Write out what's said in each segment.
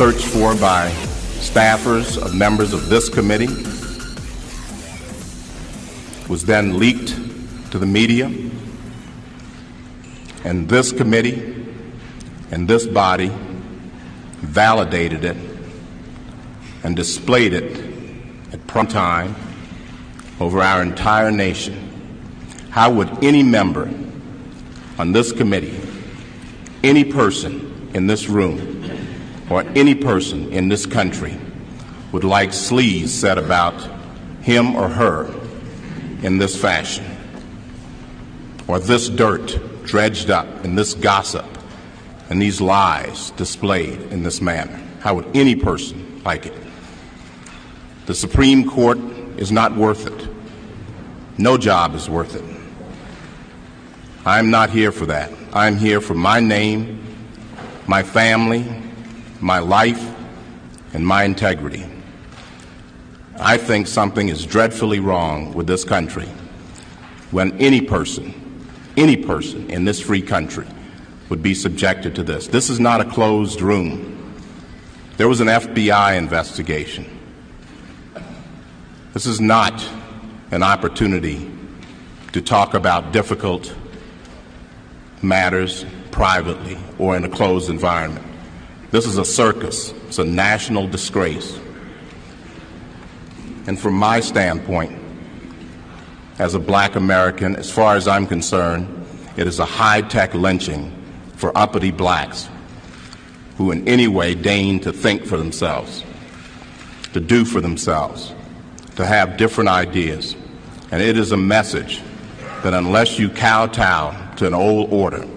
Searched for by staffers of members of this committee, was then leaked to the media, and this committee and this body validated it and displayed it at prime time over our entire nation. How would any member on this committee, any person in this room, or any person in this country would like sleaze said about him or her in this fashion, or this dirt dredged up, and this gossip, and these lies displayed in this manner? How would any person like it? The Supreme Court is not worth it. No job is worth it. I'm not here for that. I'm here for my name, my family, my life, and my integrity. I think something is dreadfully wrong with this country when any person, any person in this free country would be subjected to this. This is not a closed room. There was an FBI investigation. This is not an opportunity to talk about difficult matters privately or in a closed environment. This is a circus, it's a national disgrace. And from my standpoint, as a black American, as far as I'm concerned, it is a high tech lynching for uppity blacks who in any way deign to think for themselves, to do for themselves, to have different ideas. And it is a message that unless you kowtow to an old order,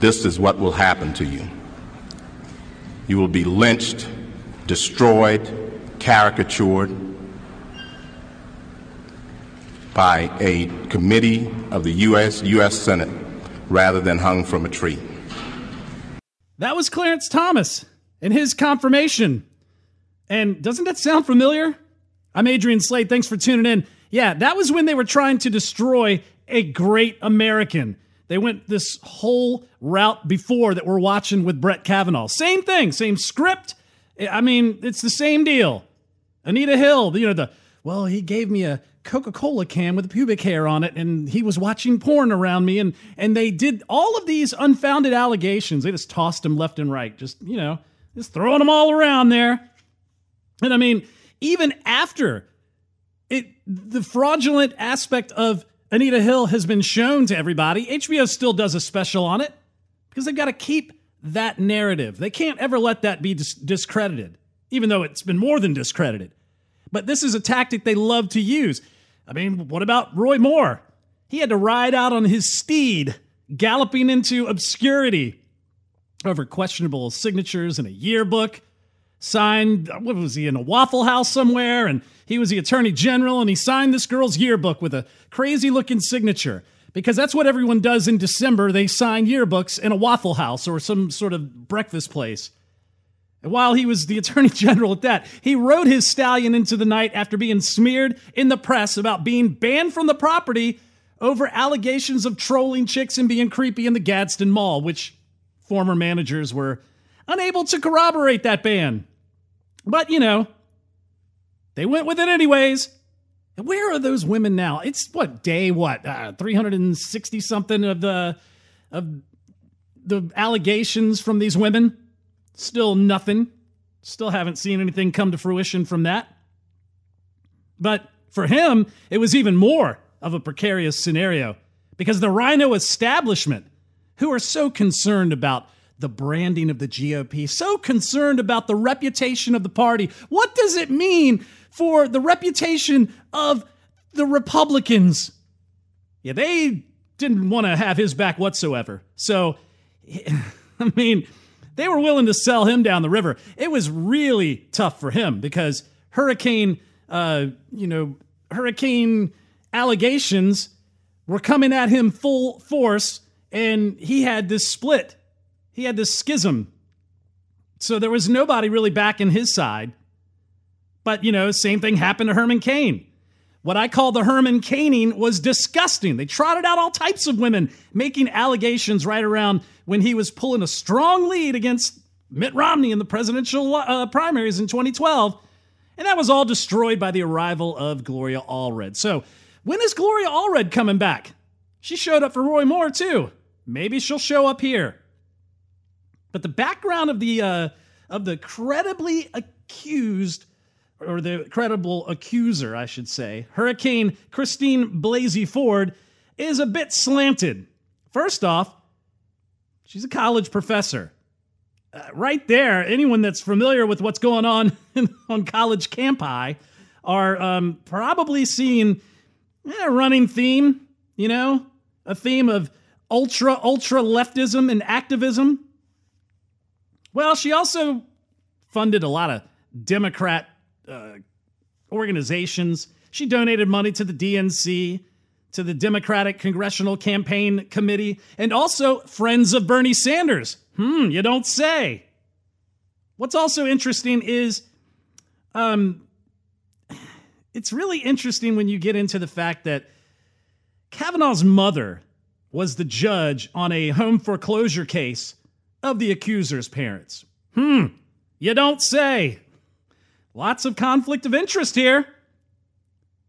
this is what will happen to you. You will be lynched, destroyed, caricatured by a committee of the U.S. U.S. Senate rather than hung from a tree. That was Clarence Thomas and his confirmation. And doesn't that sound familiar? I'm Adrian Slade. Thanks for tuning in. Yeah, that was when they were trying to destroy a great American. They went this whole route before that we're watching with Brett Kavanaugh. Same thing, same script. I mean, it's the same deal. Anita Hill, you know, the, well, he gave me a Coca Cola can with a pubic hair on it, and he was watching porn around me, and, and they did all of these unfounded allegations. They just tossed them left and right, just, you know, just throwing them all around there. And I mean, even after it, the fraudulent aspect of Anita Hill has been shown to everybody. HBO still does a special on it because they've got to keep that narrative. They can't ever let that be dis- discredited, even though it's been more than discredited. But this is a tactic they love to use. I mean, what about Roy Moore? He had to ride out on his steed, galloping into obscurity over questionable signatures in a yearbook signed, what was he, in a Waffle House somewhere? And he was the attorney general and he signed this girl's yearbook with a crazy looking signature. Because that's what everyone does in December. They sign yearbooks in a Waffle House or some sort of breakfast place. And while he was the attorney general at that, he rode his stallion into the night after being smeared in the press about being banned from the property over allegations of trolling chicks and being creepy in the Gadsden Mall, which former managers were unable to corroborate that ban. But, you know, they went with it anyways. Where are those women now? It's what day what uh, 360 something of the of the allegations from these women. Still nothing. Still haven't seen anything come to fruition from that. But for him, it was even more of a precarious scenario because the rhino establishment, who are so concerned about the branding of the GOP, so concerned about the reputation of the party. What does it mean for the reputation of the Republicans? Yeah, they didn't want to have his back whatsoever. So, I mean, They were willing to sell him down the river. It was really tough for him because hurricane, uh, you know, hurricane allegations were coming at him full force, and he had this split. He had this schism. So there was nobody really backing his side. But, you know, same thing happened to Herman Cain. What I call the Herman caning was disgusting. They trotted out all types of women making allegations right around when he was pulling a strong lead against Mitt Romney in the presidential uh, primaries in 2012. And that was all destroyed by the arrival of Gloria Allred. So, when is Gloria Allred coming back? She showed up for Roy Moore, too. Maybe she'll show up here. But the background of the uh, of the credibly accused or the credible accuser, I should say, Hurricane Christine Blasey Ford, is a bit slanted. First off, she's a college professor. Uh, right there, anyone that's familiar with what's going on on college campi are um, probably seeing a running theme, you know, a theme of ultra, ultra leftism and activism. Well, she also funded a lot of Democrat uh, organizations. She donated money to the DNC, to the Democratic Congressional Campaign Committee, and also Friends of Bernie Sanders. Hmm, you don't say. What's also interesting is um, it's really interesting when you get into the fact that Kavanaugh's mother was the judge on a home foreclosure case of the accuser's parents. Hmm, you don't say. Lots of conflict of interest here.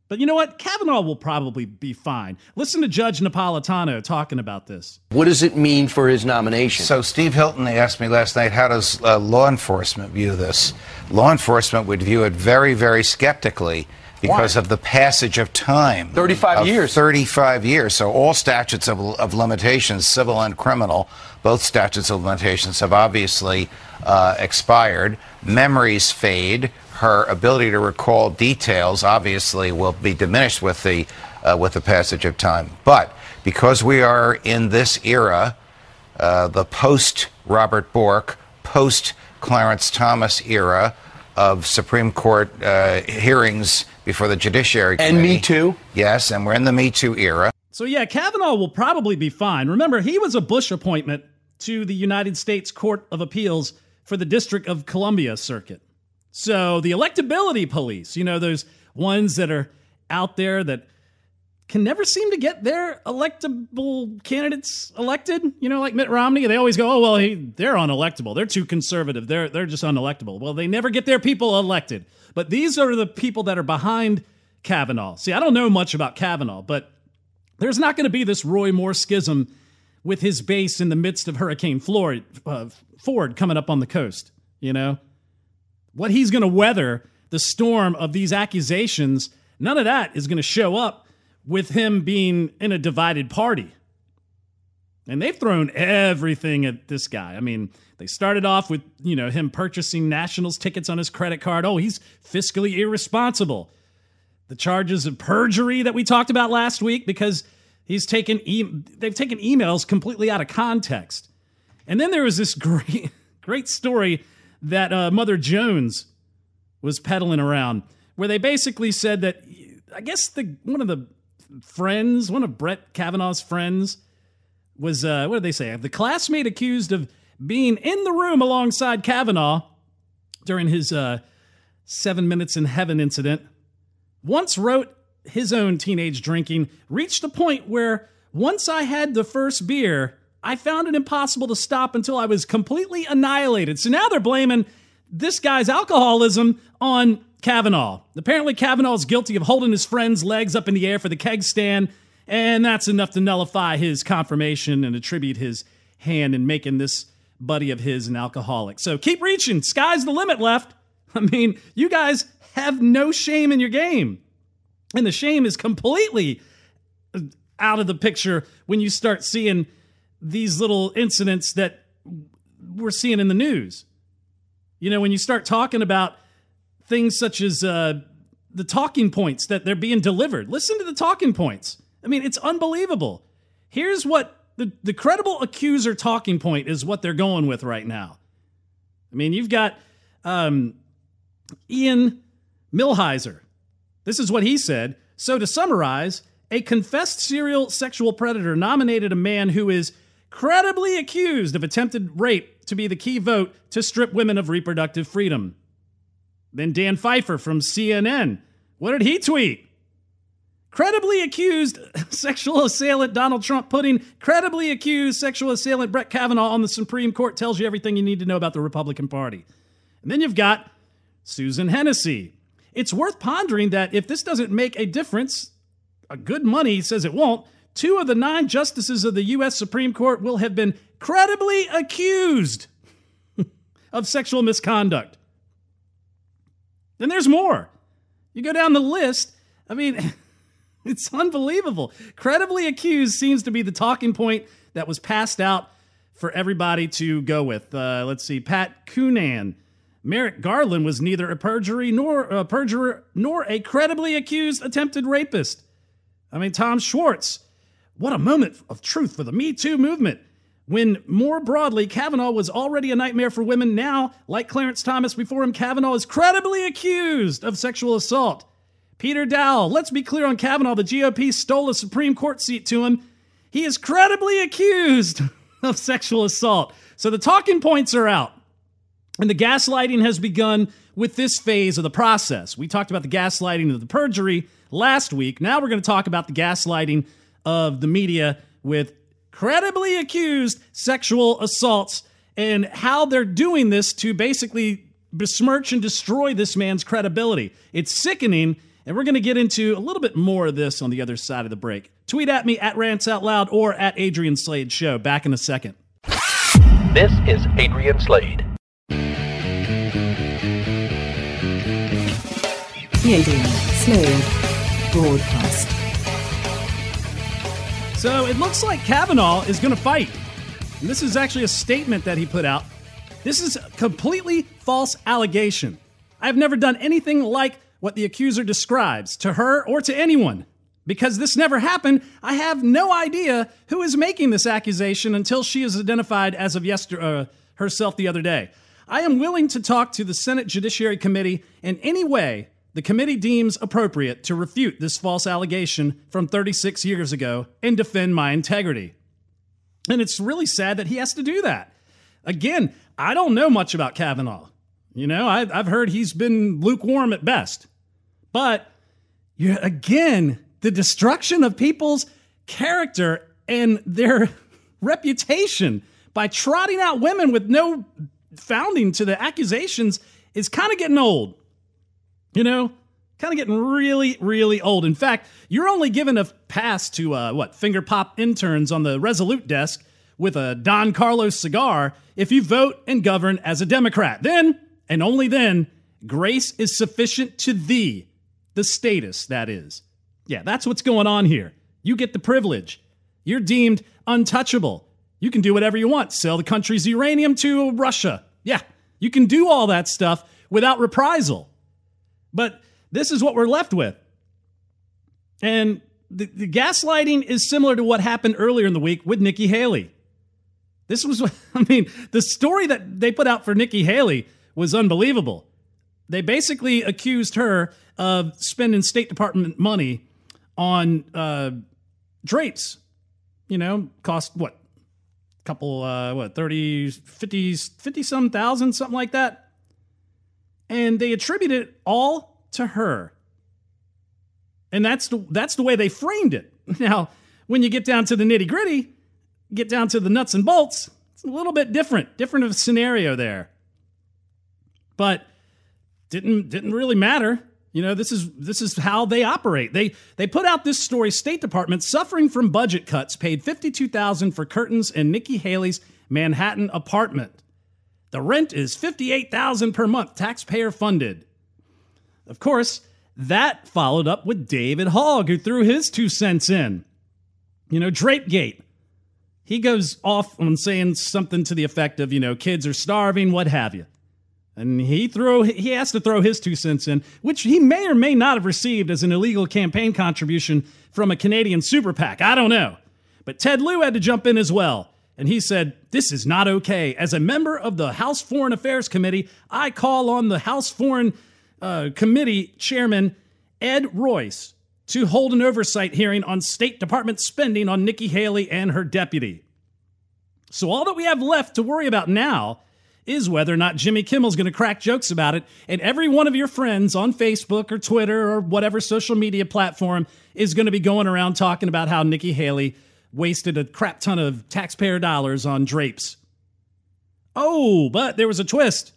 But you know what? Kavanaugh will probably be fine. Listen to Judge Napolitano talking about this. What does it mean for his nomination? So, Steve Hilton they asked me last night, how does uh, law enforcement view this? Law enforcement would view it very, very skeptically because Why? of the passage of time. 35 of years. 35 years. So all statutes of, of, limitations civil and criminal both statutes of limitations have obviously uh, expired. Memories fade. Her ability to recall details obviously will be diminished with the uh, with the passage of time. But because we are in this era, uh, the post Robert Bork, post Clarence Thomas era of Supreme Court uh, hearings before the Judiciary Committee. And Me Too. Yes, and we're in the Me Too era. So yeah, Kavanaugh will probably be fine. Remember, he was a Bush appointment to the United States Court of Appeals for the District of Columbia Circuit. So the electability police, you know, those ones that are out there that can never seem to get their electable candidates elected. You know, like Mitt Romney, they always go, "Oh well, he, they're unelectable. They're too conservative. They're they're just unelectable." Well, they never get their people elected. But these are the people that are behind Kavanaugh. See, I don't know much about Kavanaugh, but there's not going to be this Roy Moore schism with his base in the midst of Hurricane Floyd, uh, Ford coming up on the coast. You know, what he's going to weather the storm of these accusations, none of that is going to show up with him being in a divided party. And they've thrown everything at this guy. I mean, they started off with, you know, him purchasing Nationals tickets on his credit card. Oh, he's fiscally irresponsible. The charges of perjury that we talked about last week because he's taken e- they've taken emails completely out of context. And then there was this great great story that uh, Mother Jones was peddling around, where they basically said that I guess the one of the friends, one of Brett Kavanaugh's friends, was uh, what did they say? The classmate accused of being in the room alongside Kavanaugh during his uh, seven minutes in heaven incident, once wrote his own teenage drinking reached a point where once I had the first beer, I found it impossible to stop until I was completely annihilated. So now they're blaming this guy's alcoholism on Kavanaugh. Apparently, Kavanaugh is guilty of holding his friend's legs up in the air for the keg stand, and that's enough to nullify his confirmation and attribute his hand in making this buddy of his an alcoholic. So keep reaching. Sky's the limit left. I mean, you guys have no shame in your game. And the shame is completely out of the picture when you start seeing these little incidents that we're seeing in the news. You know, when you start talking about things such as uh, the talking points that they're being delivered, listen to the talking points. I mean, it's unbelievable. Here's what the, the credible accuser talking point is what they're going with right now. I mean, you've got um, Ian Millhiser. This is what he said. So, to summarize, a confessed serial sexual predator nominated a man who is credibly accused of attempted rape to be the key vote to strip women of reproductive freedom. Then Dan Pfeiffer from CNN. What did he tweet? Credibly accused sexual assailant Donald Trump putting credibly accused sexual assailant Brett Kavanaugh on the Supreme Court tells you everything you need to know about the Republican Party. And then you've got Susan Hennessy. It's worth pondering that if this doesn't make a difference, a good money says it won't, two of the nine justices of the U.S. Supreme Court will have been credibly accused of sexual misconduct. Then there's more. You go down the list, I mean, it's unbelievable. Credibly accused seems to be the talking point that was passed out for everybody to go with. Uh, let's see, Pat Coonan. Merrick Garland was neither a perjury nor a perjurer nor a credibly accused attempted rapist. I mean, Tom Schwartz. What a moment of truth for the Me Too movement. When more broadly, Kavanaugh was already a nightmare for women, now, like Clarence Thomas before him, Kavanaugh is credibly accused of sexual assault. Peter Daou, let's be clear on Kavanaugh. The GOP stole a Supreme Court seat to him. He is credibly accused of sexual assault. So the talking points are out. And the gaslighting has begun with this phase of the process. We talked about the gaslighting of the perjury last week. Now we're going to talk about the gaslighting of the media with credibly accused sexual assaults and how they're doing this to basically besmirch and destroy this man's credibility. It's sickening, and we're going to get into a little bit more of this on the other side of the break. Tweet at me at Rants Out Loud or at Adrian Slade Show. Back in a second. This is Adrian Slade. The Adrian Slade Broadcast. So it looks like Kavanaugh is going to fight. And this is actually a statement that he put out. This is a completely false allegation. I've never done anything like what the accuser describes to her or to anyone. Because this never happened, I have no idea who is making this accusation until she is identified as of yesterday, uh, herself the other day. I am willing to talk to the Senate Judiciary Committee in any way the committee deems appropriate to refute this false allegation from 36 years ago and defend my integrity. And it's really sad that he has to do that. Again, I don't know much about Kavanaugh. You know, I, have heard he's been lukewarm at best. But again, the destruction of people's character and their reputation by trotting out women with no founding to the accusations is kind of getting old. You know, kind of getting really, really old. In fact, you're only given a pass to uh, what finger pop interns on the Resolute desk with a Don Carlos cigar if you vote and govern as a Democrat. Then, and only then, grace is sufficient to thee, the status that is. Yeah, that's what's going on here. You get the privilege. You're deemed untouchable. You can do whatever you want. Sell the country's uranium to Russia. Yeah, you can do all that stuff without reprisal. But this is what we're left with. And the, the gaslighting is similar to what happened earlier in the week with Nikki Haley. This was, I mean, the story that they put out for Nikki Haley was unbelievable. They basically accused her of spending State Department money on uh, drapes. You know, cost what? A couple, uh, what, 30, 50, 50 some thousand, something like that and they attribute it all to her. And that's the that's the way they framed it. Now, when you get down to the nitty gritty, get down to the nuts and bolts, it's a little bit different, different of a scenario there. But didn't didn't really matter. You know, this is this is how they operate. They they put out this story. State Department suffering from budget cuts paid fifty two thousand for curtains in Nikki Haley's Manhattan apartment. The rent is 58,000 per month, taxpayer funded. Of course, that followed up with David Hogg, who threw his two cents in. You know, Drapegate. He goes off on saying something to the effect of, you know, kids are starving, what have you. And he threw he has to throw his two cents in, which he may or may not have received as an illegal campaign contribution from a Canadian super PAC. I don't know. But Ted Lieu had to jump in as well. And he said, This is not okay. As a member of the House Foreign Affairs Committee, I call on the House Foreign uh, Committee Chairman Ed Royce to hold an oversight hearing on State Department spending on Nikki Haley and her deputy. So, all that we have left to worry about now is whether or not Jimmy Kimmel's going to crack jokes about it, and every one of your friends on Facebook or Twitter or whatever social media platform is going to be going around talking about how Nikki Haley wasted a crap ton of taxpayer dollars on drapes. Oh, but there was a twist,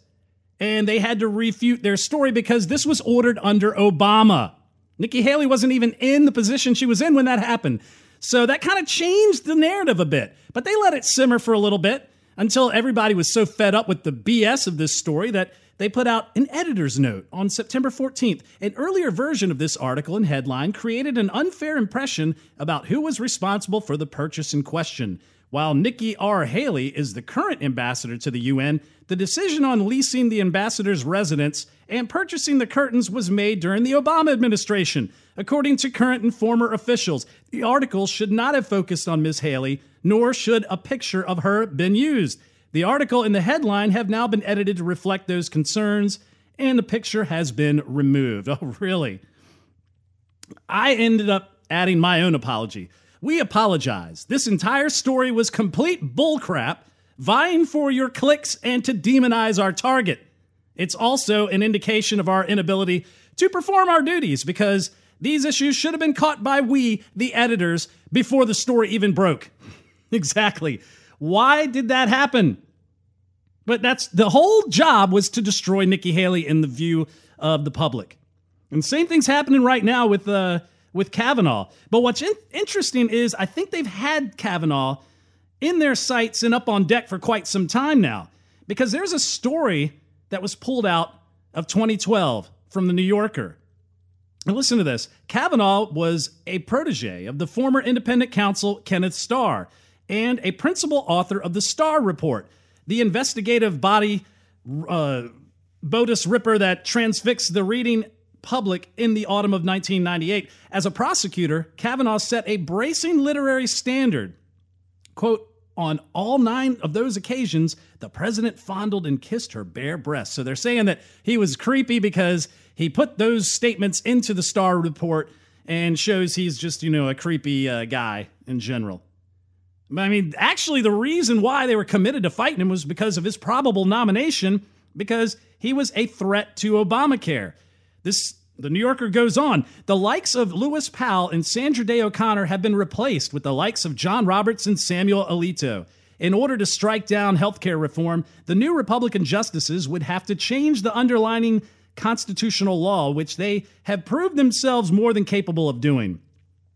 and they had to refute their story because this was ordered under Obama. Nikki Haley wasn't even in the position she was in when that happened. So that kind of changed the narrative a bit, but they let it simmer for a little bit until everybody was so fed up with the BS of this story that they put out an editor's note on September 14th. An earlier version of this article and headline created an unfair impression about who was responsible for the purchase in question. While Nikki R. Haley is the current ambassador to the UN, the decision on leasing the ambassador's residence and purchasing the curtains was made during the Obama administration. According to current and former officials, the article should not have focused on Ms. Haley, nor should a picture of her been used. The article and the headline have now been edited to reflect those concerns, and the picture has been removed. Oh, really? I ended up adding my own apology. We apologize. This entire story was complete bullcrap, vying for your clicks and to demonize our target. It's also an indication of our inability to perform our duties because these issues should have been caught by we, the editors, before the story even broke. exactly. Why did that happen? But that's the whole job was to destroy Nikki Haley in the view of the public. And same thing's happening right now with uh, with Kavanaugh. But what's in- interesting is I think they've had Kavanaugh in their sights and up on deck for quite some time now because there's a story that was pulled out of 2012 from the New Yorker. And listen to this Kavanaugh was a protege of the former independent counsel Kenneth Starr and a principal author of the Starr Report, the investigative body uh, Ripper that transfixed the reading public in the autumn of 1998. As a prosecutor, Kavanaugh set a bracing literary standard. Quote, on all nine of those occasions, the president fondled and kissed her bare breasts. So they're saying that he was creepy because he put those statements into the Starr report and shows he's just, you know, a creepy uh, guy in general. I mean, actually, the reason why they were committed to fighting him was because of his probable nomination, because he was a threat to Obamacare. This the New Yorker goes on. The likes of Lewis Powell and Sandra Day O'Connor have been replaced with the likes of John Roberts and Samuel Alito. In order to strike down healthcare reform, the new Republican justices would have to change the underlying constitutional law, which they have proved themselves more than capable of doing.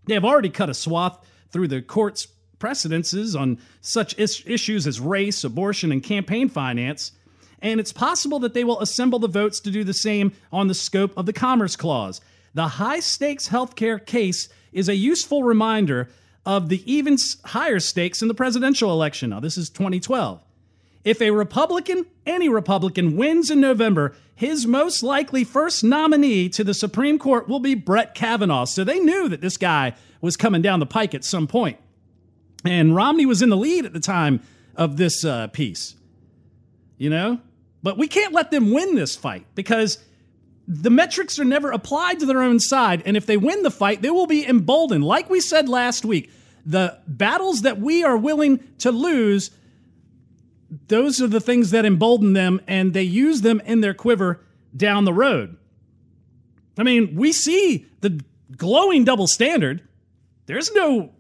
They have already cut a swath through the court's precedences on such is- issues as race, abortion, and campaign finance and it's possible that they will assemble the votes to do the same on the scope of the Commerce Clause. The high stakes healthcare case is a useful reminder of the even higher stakes in the presidential election. Now, this is 2012. If a Republican, any Republican, wins in November, his most likely first nominee to the Supreme Court will be Brett Kavanaugh. So they knew that this guy was coming down the pike at some point. And Romney was in the lead at the time of this uh, piece you know? But we can't let them win this fight because the metrics are never applied to their own side. And if they win the fight, they will be emboldened. Like we said last week, the battles that we are willing to lose, those are the things that embolden them and they use them in their quiver down the road. I mean, we see the glowing double standard. There's no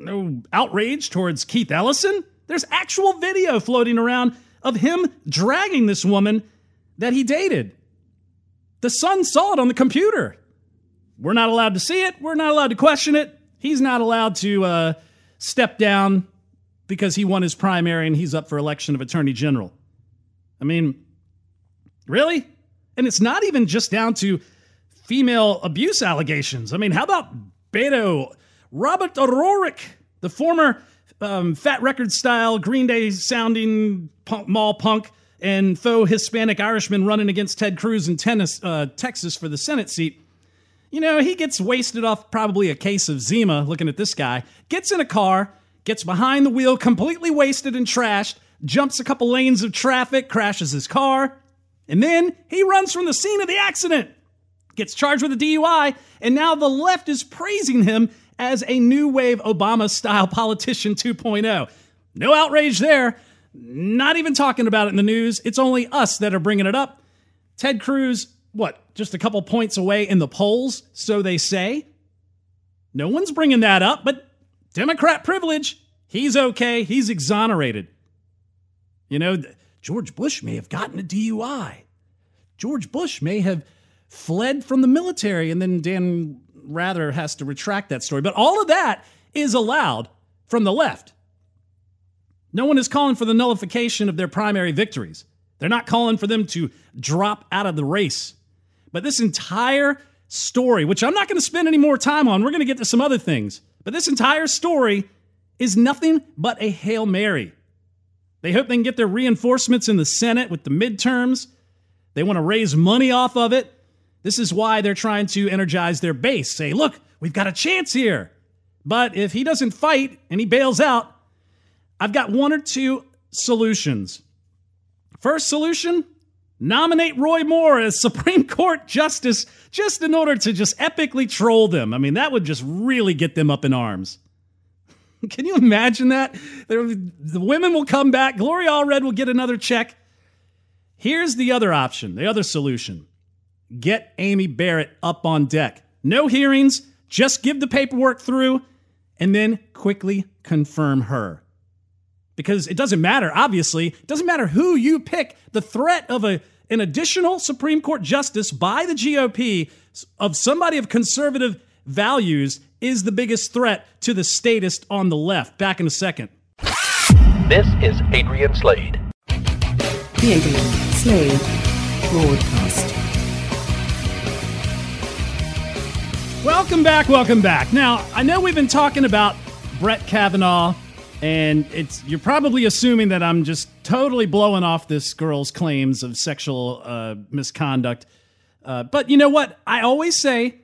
no outrage towards Keith Ellison. There's actual video floating around of him dragging this woman that he dated. The son saw it on the computer. We're not allowed to see it. We're not allowed to question it. He's not allowed to uh, step down because he won his primary and he's up for election of attorney general. I mean, really? And it's not even just down to female abuse allegations. I mean, how about Beto Robert O'Rourke, the former um, Fat Record style, Green Day sounding punk, mall punk, and faux Hispanic Irishman running against Ted Cruz in tennis, uh, Texas for the Senate seat. You know, he gets wasted off probably a case of Zima looking at this guy, gets in a car, gets behind the wheel, completely wasted and trashed, jumps a couple lanes of traffic, crashes his car, and then he runs from the scene of the accident, gets charged with a DUI, and now the left is praising him as a new wave Obama style politician 2.0. No outrage there. Not even talking about it in the news. It's only us that are bringing it up. Ted Cruz, what, just a couple points away in the polls, so they say. No one's bringing that up, but Democrat privilege. He's okay. He's exonerated. You know, George Bush may have gotten a DUI. George Bush may have fled from the military, and then Dan Rather has to retract that story. But all of that is allowed from the left. No one is calling for the nullification of their primary victories. They're not calling for them to drop out of the race. But this entire story, which I'm not going to spend any more time on, we're going to get to some other things. But this entire story is nothing but a Hail Mary. They hope they can get their reinforcements in the Senate with the midterms. They want to raise money off of it. This is why they're trying to energize their base. Say, look, we've got a chance here. But if he doesn't fight and he bails out, I've got one or two solutions. First solution nominate Roy Moore as Supreme Court Justice just in order to just epically troll them. I mean, that would just really get them up in arms. Can you imagine that? The women will come back. Gloria Allred will get another check. Here's the other option, the other solution get Amy Barrett up on deck. No hearings, just give the paperwork through and then quickly confirm her. Because it doesn't matter, obviously, it doesn't matter who you pick, the threat of a, an additional Supreme Court justice by the GOP of somebody of conservative values is the biggest threat to the statist on the left. Back in a second. This is Adrian Slade. The Adrian Slade Broadcast. Welcome back, welcome back. Now, I know we've been talking about Brett Kavanaugh, and it's you're probably assuming that I'm just totally blowing off this girl's claims of sexual uh, misconduct. Uh, but you know what? I always say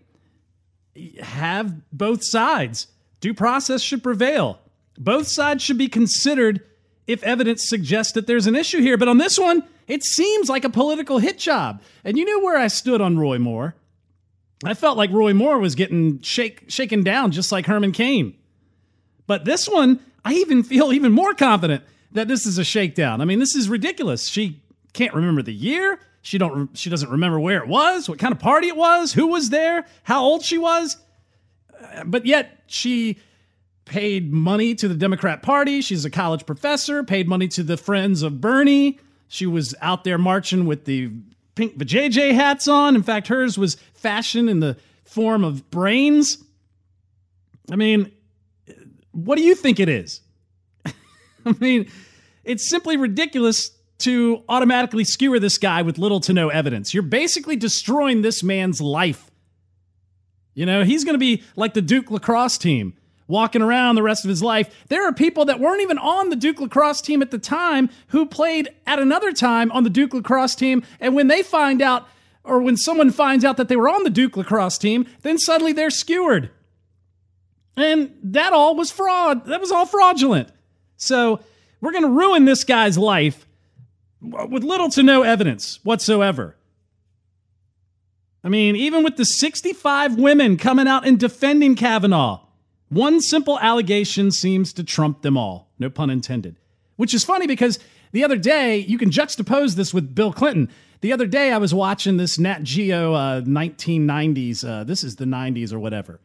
have both sides. Due process should prevail. Both sides should be considered if evidence suggests that there's an issue here. But on this one, it seems like a political hit job. And you knew where I stood on Roy Moore. I felt like Roy Moore was getting shake, shaken down just like Herman Cain. But this one, I even feel even more confident that this is a shakedown. I mean, this is ridiculous. She can't remember the year. She don't she doesn't remember where it was, what kind of party it was, who was there, how old she was. But yet she paid money to the Democrat Party. She's a college professor, paid money to the friends of Bernie. She was out there marching with the pink JJ hats on. In fact, hers was fashioned in the form of brains. I mean, what do you think it is? I mean, it's simply ridiculous to automatically skewer this guy with little to no evidence. You're basically destroying this man's life. You know, he's going to be like the Duke lacrosse team walking around the rest of his life. There are people that weren't even on the Duke lacrosse team at the time who played at another time on the Duke lacrosse team. And when they find out, or when someone finds out that they were on the Duke lacrosse team, then suddenly they're skewered. And that all was fraud. That was all fraudulent. So we're going to ruin this guy's life with little to no evidence whatsoever. I mean, even with the 65 women coming out and defending Kavanaugh, one simple allegation seems to trump them all. No pun intended. Which is funny because the other day, you can juxtapose this with Bill Clinton. The other day, I was watching this Nat Geo uh, 1990s. Uh, this is the 90s or whatever.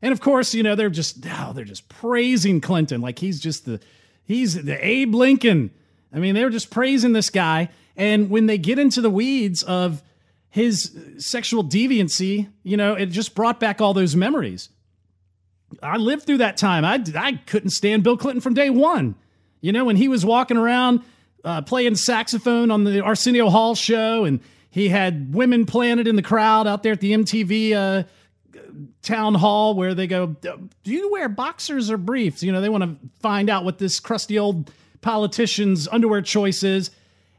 And of course, you know, they're just, oh, they're just praising Clinton like he's just the, he's the Abe Lincoln. I mean, they were just praising this guy. And when they get into the weeds of his sexual deviancy, you know, it just brought back all those memories. I lived through that time. I, I couldn't stand Bill Clinton from day one. You know, when he was walking around uh, playing saxophone on the Arsenio Hall show, and he had women planted in the crowd out there at the MTV uh, town hall where they go, Do you wear boxers or briefs? You know, they want to find out what this crusty old politician's underwear choice is.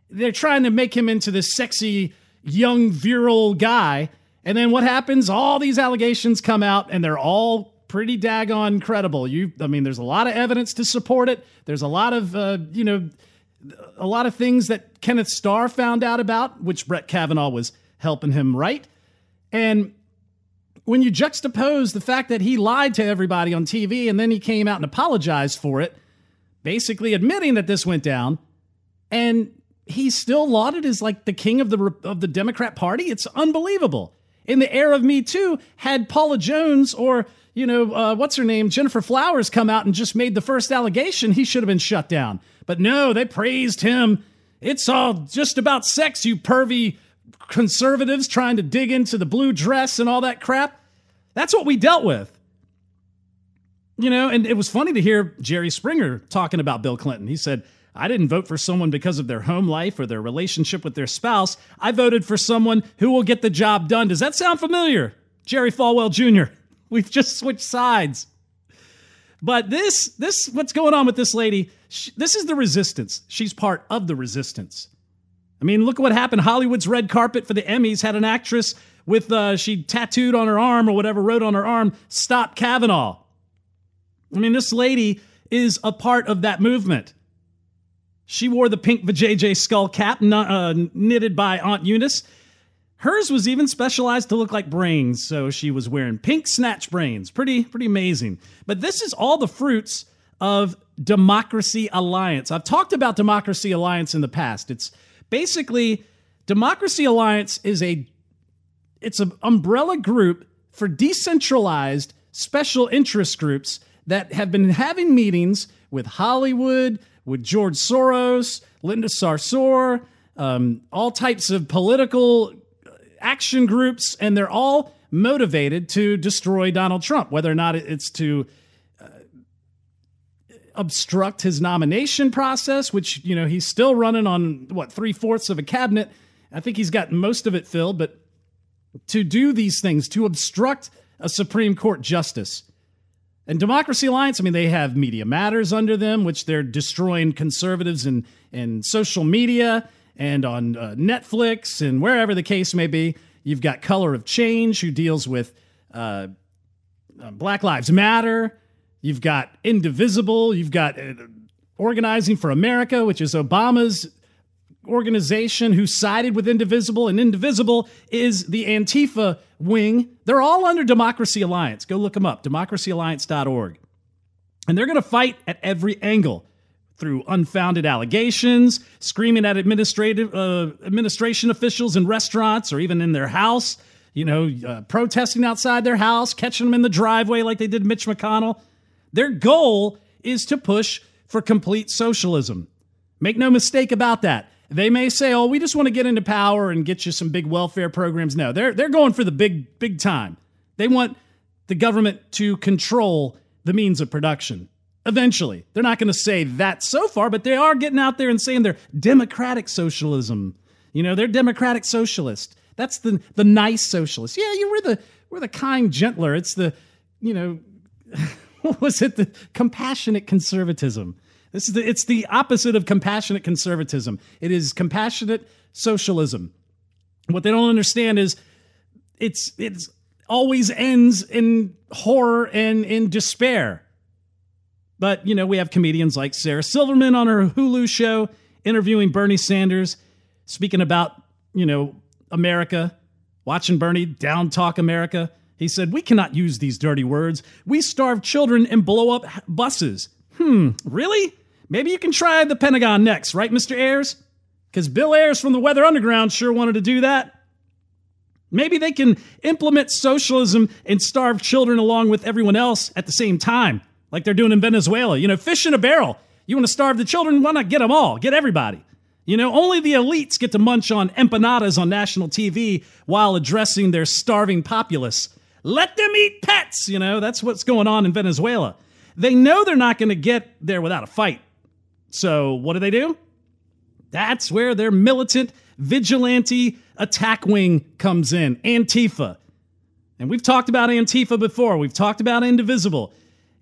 They're trying to make him into this sexy, young, virile guy. And then what happens? All these allegations come out, and they're all pretty daggone credible. You, I mean, there's a lot of evidence to support it. There's a lot of, uh, you know, a lot of things that Kenneth Starr found out about, which Brett Kavanaugh was helping him write. And when you juxtapose the fact that he lied to everybody on TV and then he came out and apologized for it, basically admitting that this went down, and he's still lauded as like the king of the of the Democrat Party, it's unbelievable. In the era of Me Too, had Paula Jones or you know uh, what's her name, Gennifer Flowers, come out and just made the first allegation, he should have been shut down. But no, they praised him. It's all just about sex, you pervy conservatives trying to dig into the blue dress and all that crap. That's what we dealt with. You know, and it was funny to hear Jerry Springer talking about Bill Clinton. He said, I didn't vote for someone because of their home life or their relationship with their spouse. I voted for someone who will get the job done. Does that sound familiar? Jerry Falwell Jr. We've just switched sides. But this, this, what's going on with this lady? She, this is the resistance. She's part of the resistance. I mean, look at what happened. Hollywood's red carpet for the Emmys had an actress with uh, she tattooed on her arm or whatever, wrote on her arm, "Stop Kavanaugh." I mean, this lady is a part of that movement. She wore the pink vajayjay skull cap uh, knitted by Aunt Eunice. Hers was even specialized to look like brains, so she was wearing pink snatch brains. Pretty, pretty amazing. But this is all the fruits of Democracy Alliance. I've talked about Democracy Alliance in the past. It's basically Democracy Alliance is a it's an umbrella group for decentralized special interest groups that have been having meetings with Hollywood, with George Soros, Linda Sarsour, um, all types of political action groups, and they're all motivated to destroy Donald Trump, whether or not it's to uh, obstruct his nomination process, which, you know, he's still running on what, three fourths of a cabinet. I think he's got most of it filled, but to do these things, to obstruct a Supreme Court justice. And Democracy Alliance, I mean, they have Media Matters under them, which they're destroying conservatives in, in social media and on uh, Netflix and wherever the case may be. You've got Color of Change, who deals with uh, uh, Black Lives Matter. You've got Indivisible. You've got uh, Organizing for America, which is Obama's organization who sided with Indivisible, and Indivisible is the Antifa wing. They're all under Democracy Alliance. Go look them up, democracyalliance.org. And they're going to fight at every angle through unfounded allegations, screaming at administrative uh, administration officials in restaurants or even in their house, you know, uh, protesting outside their house, catching them in the driveway like they did Mitch McConnell. Their goal is to push for complete socialism. Make no mistake about that. They may say, "Oh, we just want to get into power and get you some big welfare programs." No, they're they're going for the big big time. They want the government to control the means of production. Eventually, they're not going to say that so far, but they are getting out there and saying they're democratic socialism. You know, they're democratic socialist. That's the the nice socialist. Yeah, you were the we're the kind gentler. It's the you know what was it the compassionate conservatism. This is the, it's the opposite of compassionate conservatism. It is compassionate socialism. What they don't understand is it's it's always ends in horror and in despair. But you know, we have comedians like Sarah Silverman on her Hulu show interviewing Bernie Sanders, speaking about, you know, America, watching Bernie down talk America. He said, We cannot use these dirty words. We starve children and blow up buses. Hmm, really? Maybe you can try the Pentagon next, right, Mr. Ayers? Because Bill Ayers from the Weather Underground sure wanted to do that. Maybe they can implement socialism and starve children along with everyone else at the same time, like they're doing in Venezuela. You know, fish in a barrel. You want to starve the children? Why not get them all? Get everybody. You know, only the elites get to munch on empanadas on national TV while addressing their starving populace. Let them eat pets. You know, that's what's going on in Venezuela. They know they're not going to get there without a fight. So, what do they do? That's where their militant vigilante attack wing comes in Antifa. And we've talked about Antifa before, we've talked about Indivisible.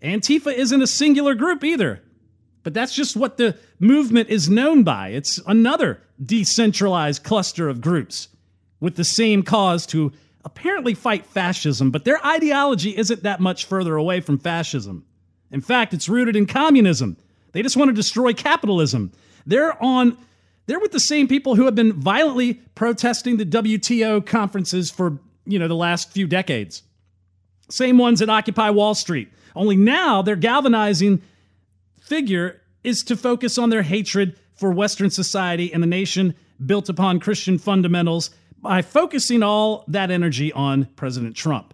Antifa isn't a singular group either, but that's just what the movement is known by. It's another decentralized cluster of groups with the same cause to apparently fight fascism, but their ideology isn't that much further away from fascism. In fact, it's rooted in communism. They just want to destroy capitalism. They're on they're with the same people who have been violently protesting the WTO conferences for, you know, the last few decades. Same ones that occupy Wall Street. Only now their galvanizing figure is to focus on their hatred for Western society and the nation built upon Christian fundamentals by focusing all that energy on President Trump.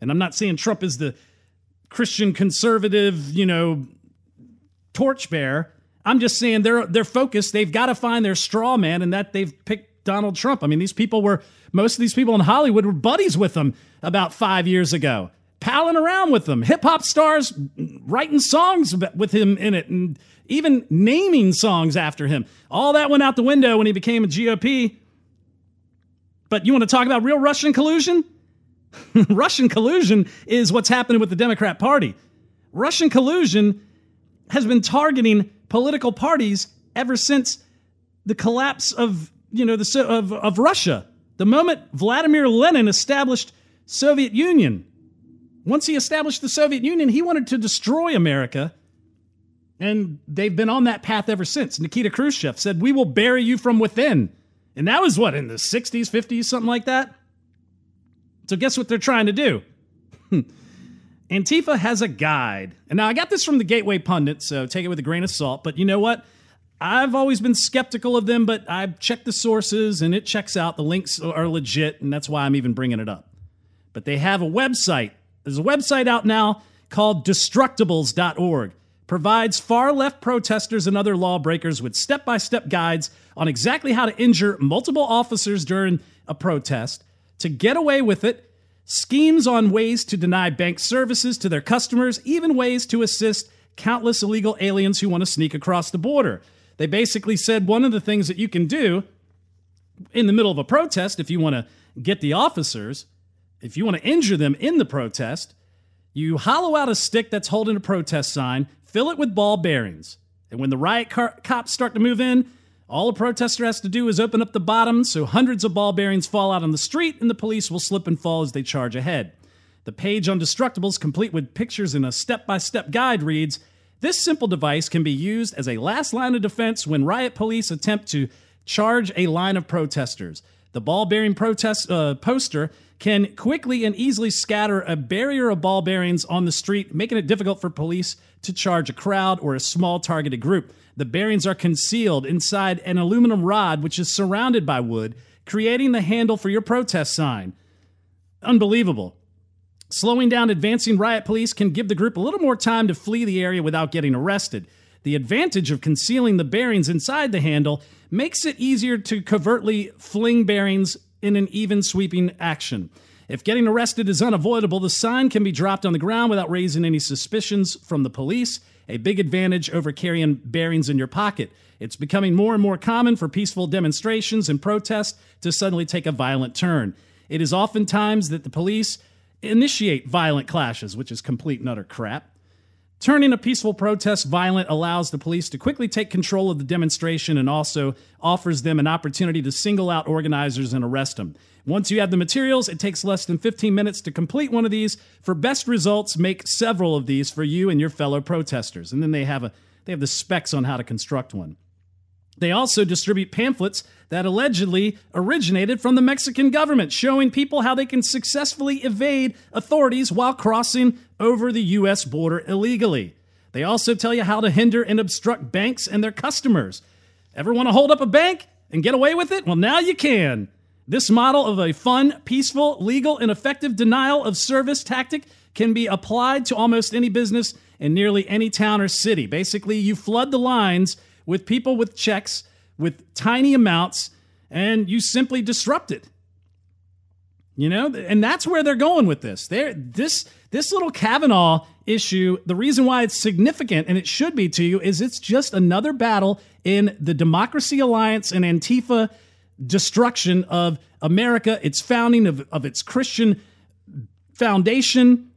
And I'm not saying Trump is the Christian conservative, you know, torchbearer. I'm just saying they're they're focused. They've got to find their straw man, and that they've picked Donald Trump. I mean, these people were most of these people in Hollywood were buddies with him about five years ago, palling around with them. Hip hop stars writing songs with him in it, and even naming songs after him. All that went out the window when he became a GOP. But you want to talk about real Russian collusion? Russian collusion is what's happening with the Democrat Party. Russian collusion has been targeting political parties ever since the collapse of you know the of, of Russia. The moment Vladimir Lenin established Soviet Union, once he established the Soviet Union, he wanted to destroy America, and they've been on that path ever since. Nikita Khrushchev said, "We will bury you from within," and that was what in the '60s, '50s, something like that. So guess what they're trying to do? Antifa has a guide. And now I got this from the Gateway Pundit, so take it with a grain of salt. But you know what? I've always been skeptical of them, but I've checked the sources and it checks out. The links are legit, and that's why I'm even bringing it up. But they have a website. There's a website out now called destructables.org. Provides far left protesters and other lawbreakers with step by step guides on exactly how to injure multiple officers during a protest, to get away with it, schemes on ways to deny bank services to their customers, even ways to assist countless illegal aliens who want to sneak across the border. They basically said one of the things that you can do in the middle of a protest, if you want to get the officers, if you want to injure them in the protest, you hollow out a stick that's holding a protest sign, fill it with ball bearings. And when the riot car- cops start to move in, all a protester has to do is open up the bottom so hundreds of ball bearings fall out on the street and the police will slip and fall as they charge ahead. The page on Destructables, complete with pictures and a step by step guide, reads This simple device can be used as a last line of defense when riot police attempt to charge a line of protesters. The ball bearing protest uh, poster can quickly and easily scatter a barrier of ball bearings on the street, making it difficult for police to charge a crowd or a small targeted group. The bearings are concealed inside an aluminum rod, which is surrounded by wood, creating the handle for your protest sign. Unbelievable. Slowing down advancing riot police can give the group a little more time to flee the area without getting arrested. The advantage of concealing the bearings inside the handle makes it easier to covertly fling bearings in an even sweeping action. If getting arrested is unavoidable, the sign can be dropped on the ground without raising any suspicions from the police a big advantage over carrying bearings in your pocket. It's becoming more and more common for peaceful demonstrations and protests to suddenly take a violent turn. It is oftentimes that the police initiate violent clashes, which is complete and utter crap. Turning a peaceful protest violent allows the police to quickly take control of the demonstration and also offers them an opportunity to single out organizers and arrest them. Once you have the materials, it takes less than 15 minutes to complete one of these. For best results, make several of these for you and your fellow protesters. And then they have a they have the specs on how to construct one. They also distribute pamphlets that allegedly originated from the Mexican government, showing people how they can successfully evade authorities while crossing over the U.S. border illegally. They also tell you how to hinder and obstruct banks and their customers. Ever want to hold up a bank and get away with it? Well, now you can. This model of a fun, peaceful, legal, and effective denial of service tactic can be applied to almost any business in nearly any town or city. Basically, you flood the lines with people with checks with tiny amounts and you simply disrupt it. You know, and that's where they're going with this. There this this little Kavanaugh issue, the reason why it's significant and it should be to you is it's just another battle in the Democracy Alliance and Antifa destruction of America, its founding of, of its Christian foundation.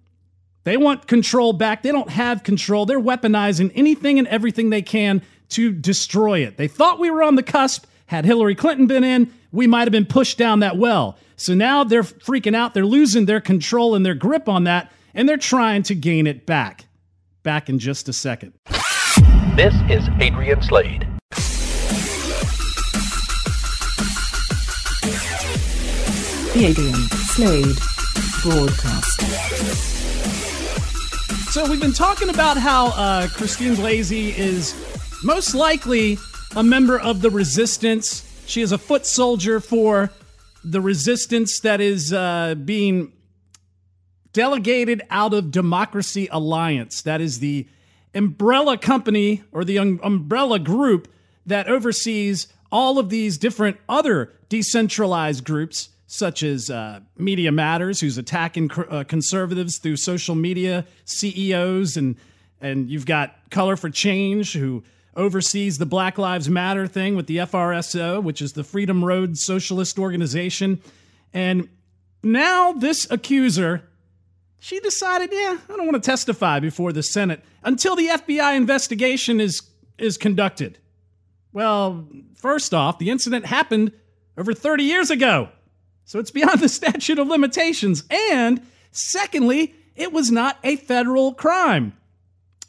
They want control back. They don't have control. They're weaponizing anything and everything they can to destroy it. They thought we were on the cusp. Had Hillary Clinton been in, we might have been pushed down that well. So now they're freaking out. They're losing their control and their grip on that, and they're trying to gain it back. Back in just a second. This is Adrian Slade. The Adrian Slade Broadcast. So we've been talking about how uh, Christine Blasey is most likely a member of the resistance. She is a foot soldier for the resistance that is uh, being delegated out of Democracy Alliance. That is the umbrella company or the um- umbrella group that oversees all of these different other decentralized groups, such as uh, Media Matters, who's attacking uh, conservatives through social media CEOs, and and you've got Color for Change, who oversees the Black Lives Matter thing with the FRSO, which is the Freedom Road Socialist Organization, and now this accuser she decided, yeah, I don't want to testify before the Senate until the FBI investigation is is conducted. Well, first off, the incident happened over 30 years ago. So it's beyond the statute of limitations. And secondly, it was not a federal crime.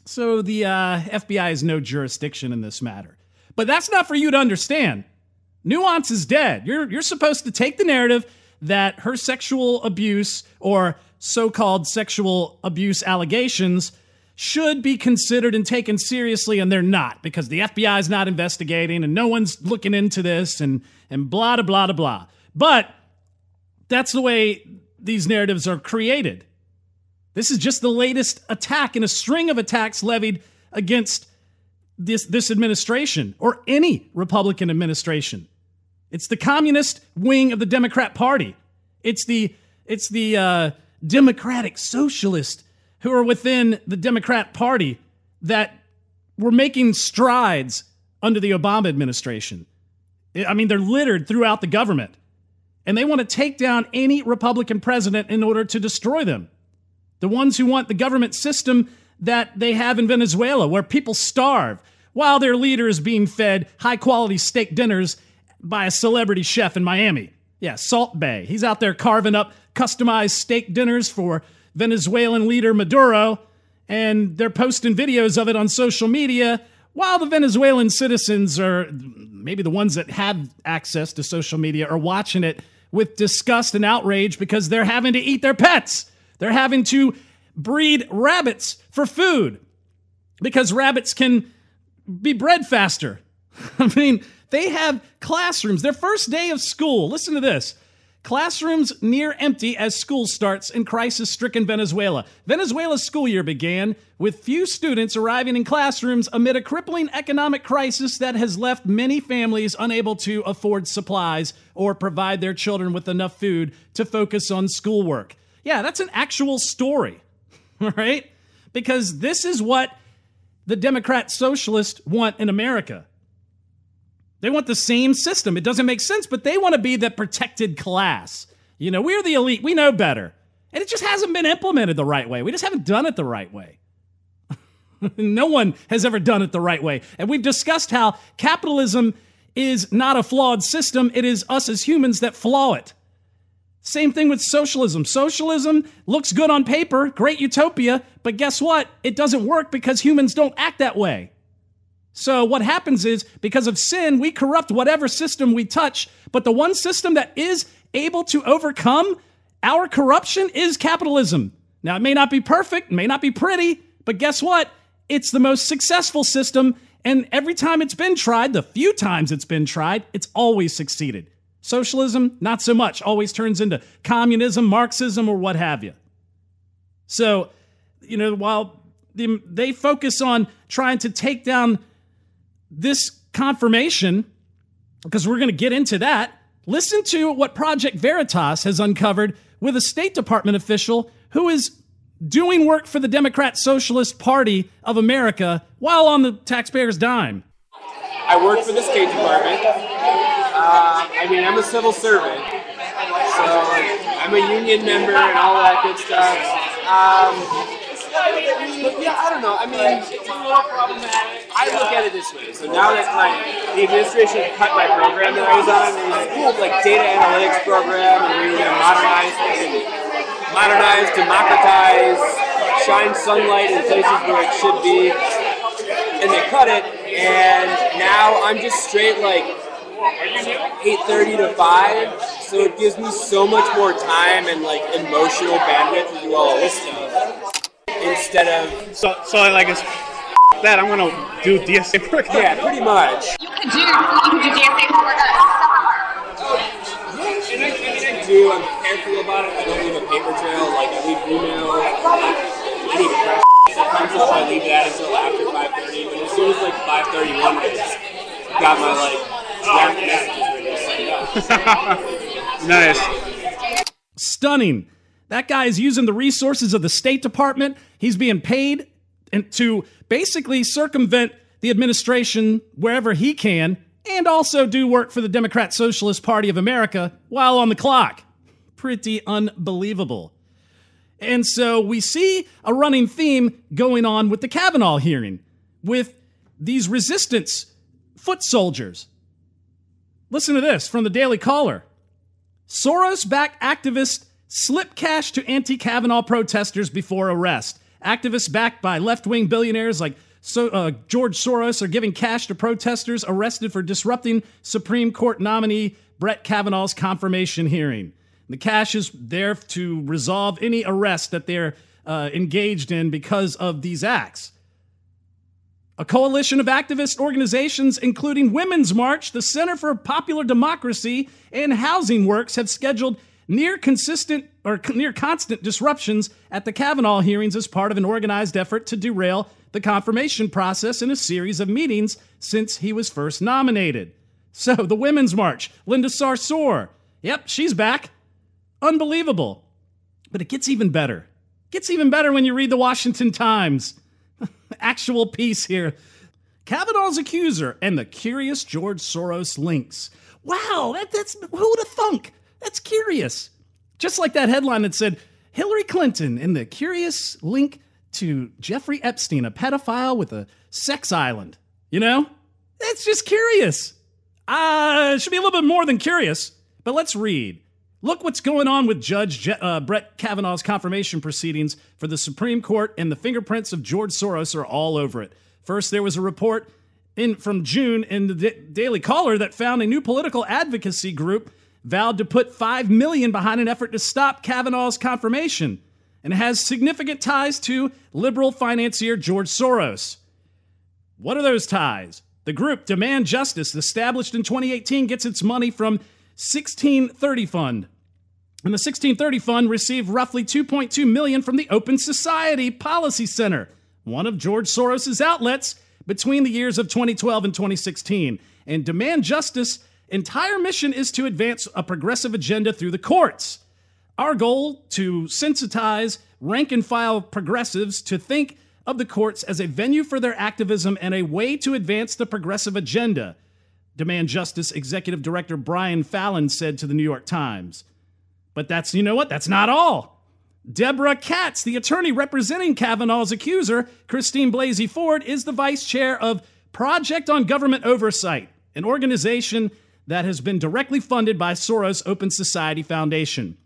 So the uh, FBI has no jurisdiction in this matter. But that's not for you to understand. Nuance is dead. You're, you're supposed to take the narrative that her sexual abuse or so called sexual abuse allegations should be considered and taken seriously, and they're not because the FBI is not investigating and no one's looking into this and, and blah, blah, blah, blah. But that's the way these narratives are created. This is just the latest attack in a string of attacks levied against this, this administration or any Republican administration. It's the communist wing of the Democrat Party. It's the it's the uh, Democratic Socialist who are within the Democrat Party that were making strides under the Obama administration. I mean, they're littered throughout the government. And they want to take down any Republican president in order to destroy them. The ones who want the government system that they have in Venezuela, where people starve while their leader is being fed high quality steak dinners by a celebrity chef in Miami. Yeah, Salt Bae. He's out there carving up customized steak dinners for Venezuelan leader Maduro, and they're posting videos of it on social media while the Venezuelan citizens are maybe the ones that have access to social media are watching it with disgust and outrage because they're having to eat their pets. They're having to breed rabbits for food because rabbits can be bred faster. I mean, they have classrooms. Their first day of school, listen to this. Classrooms near empty as school starts in crisis stricken Venezuela. Venezuela's school year began with few students arriving in classrooms amid a crippling economic crisis that has left many families unable to afford supplies or provide their children with enough food to focus on schoolwork. Yeah, that's an actual story, right? Because this is what the Democrat socialists want in America. They want the same system. It doesn't make sense, but they want to be the protected class. You know, we're the elite. We know better. And it just hasn't been implemented the right way. We just haven't done it the right way. no one has ever done it the right way. And we've discussed how capitalism is not a flawed system, it is us as humans that flaw it. Same thing with socialism. Socialism looks good on paper, great utopia, but guess what? It doesn't work because humans don't act that way. So what happens is because of sin, we corrupt whatever system we touch, but the one system that is able to overcome our corruption is capitalism. Now, it may not be perfect, may not be pretty, but guess what? It's the most successful system, and every time it's been tried, the few times it's been tried, it's always succeeded. Socialism, not so much, always turns into communism, Marxism, or what have you. So, you know, while they focus on trying to take down this confirmation, because we're going to get into that, listen to what Project Veritas has uncovered with a State Department official who is doing work for the Democrat Socialist Party of America while on the taxpayer's dime. I work for the State Department. Uh, I mean, I'm a civil servant, so I'm a union member and all that good stuff. Um, But yeah, I don't know. I mean, it's a little problematic. I look at it this way. So now that my the administration cut my program that I was on, it was cool like data analytics program, and we were to modernize modernize, democratize, shine sunlight in places where it should be, and they cut it. And now I'm just straight like 8:30 to 5, so it gives me so much more time and like emotional bandwidth to do all of this stuff instead of So, so like it's that I'm gonna do DSA work. yeah, pretty much. You could do, you could do DSA for us. And I, I mean, I do. I'm careful about it. I don't leave a paper trail. Like I leave emails. I need press that comes up. I leave that until after 5:30. But as soon as like 5:31 hits, got my like nice. Stunning. That guy is using the resources of the State Department. He's being paid and to basically circumvent the administration wherever he can and also do work for the Democrat Socialist Party of America while on the clock. Pretty unbelievable. And so we see a running theme going on with the Kavanaugh hearing with these resistance foot soldiers. Listen to this from the Daily Caller. Soros backed activists slip cash to anti Kavanaugh protesters before arrest. Activists backed by left wing billionaires like so, uh, George Soros are giving cash to protesters arrested for disrupting Supreme Court nominee Brett Kavanaugh's confirmation hearing. The cash is there to resolve any arrest that they're uh, engaged in because of these acts. A coalition of activist organizations, including Women's March, the Center for Popular Democracy, and Housing Works, have scheduled near consistent or near constant disruptions at the Kavanaugh hearings as part of an organized effort to derail the confirmation process in a series of meetings since he was first nominated. So, the Women's March, Linda Sarsour. Yep, she's back. Unbelievable. But it gets even better. It Gets even better when you read the Washington Times. Actual piece here. Kavanaugh's accuser and the curious George Soros links. Wow, that, that's who would have thunk? That's curious. Just like that headline that said Hillary Clinton and the curious link to Jeffrey Epstein, a pedophile with a sex island. You know? that's just curious. Uh, should be a little bit more than curious, but let's read. Look what's going on with Judge Je- uh, Brett Kavanaugh's confirmation proceedings for the Supreme Court, and the fingerprints of George Soros are all over it. First, there was a report in from June in the Da- Daily Caller that found a new political advocacy group vowed to put five million behind an effort to stop Kavanaugh's confirmation, and has significant ties to liberal financier George Soros. What are those ties? The group Demand Justice, established in 2018, gets its money from 1630 Fund. And the 1630 Fund received roughly 2.2 million from the Open Society Policy Center, one of George Soros's outlets between the years of 2012 and 2016. And Demand Justice entire mission is to advance a progressive agenda through the courts. Our goal to sensitize rank and file progressives to think of the courts as a venue for their activism and a way to advance the progressive agenda, Demand Justice Executive Director Brian Fallon said to the New York Times. But that's, you know what? That's not all. Deborah Katz, the attorney representing Kavanaugh's accuser, Christine Blasey Ford, is the vice chair of Project on Government Oversight, an organization that has been directly funded by Soros Open Society Foundation.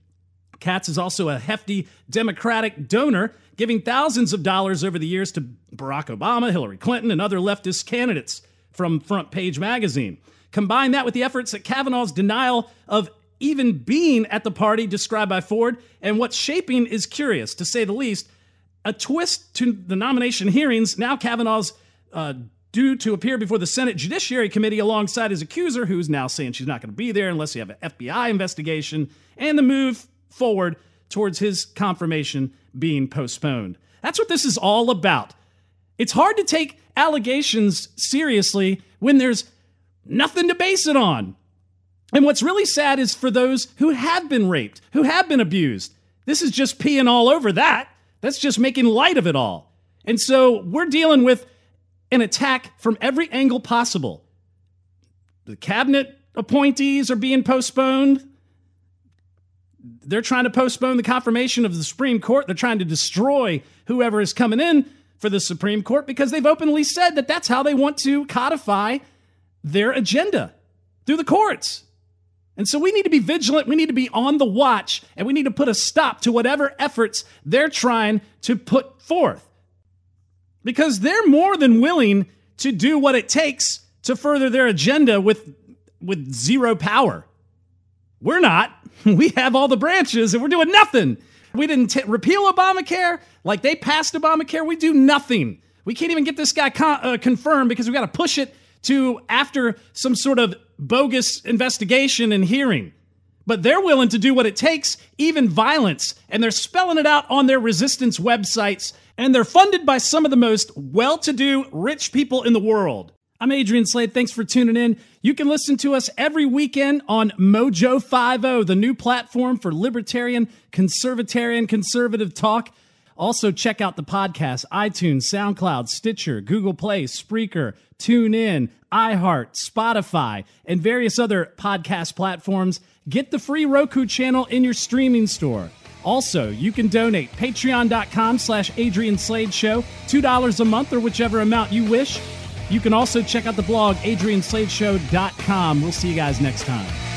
Katz is also a hefty Democratic donor, giving thousands of dollars over the years to Barack Obama, Hillary Clinton, and other leftist candidates from Front Page Magazine. Combine that with the efforts at Kavanaugh's denial of even being at the party described by Ford, and what's shaping is curious, to say the least. A twist to the nomination hearings. Now Kavanaugh's uh, due to appear before the Senate Judiciary Committee alongside his accuser, who's now saying she's not going to be there unless you have an FBI investigation, and the move forward towards his confirmation being postponed. That's what this is all about. It's hard to take allegations seriously when there's nothing to base it on. And what's really sad is for those who have been raped, who have been abused. This is just peeing all over that. That's just making light of it all. And so we're dealing with an attack from every angle possible. The cabinet appointees are being postponed. they're trying to postpone the confirmation of the Supreme Court. They're trying to destroy whoever is coming in for the Supreme Court because they've openly said that that's how they want to codify their agenda through the courts. And so we need to be vigilant, we need to be on the watch, and we need to put a stop to whatever efforts they're trying to put forth. Because they're more than willing to do what it takes to further their agenda with, with zero power. We're not. We have all the branches and we're doing nothing. We didn't t- repeal Obamacare like they passed Obamacare. We do nothing. We can't even get this guy con- uh, confirmed because we got to push it to after some sort of bogus investigation and hearing. But they're willing to do what it takes, even violence, and they're spelling it out on their resistance websites, and they're funded by some of the most well to do rich people in the world. I'm Adrian Slade. Thanks for tuning in. You can listen to us every weekend on Mojo 50, the new platform for libertarian, conservatarian, conservative talk. Also, check out the podcast iTunes, SoundCloud, Stitcher, Google Play, Spreaker, TuneIn, iHeart, Spotify, and various other podcast platforms. Get the free Roku channel in your streaming store. Also, you can donate patreon.com slash Adrian Slade Show, $2 a month or whichever amount you wish. You can also check out the blog adriansladeshow.com. We'll see you guys next time.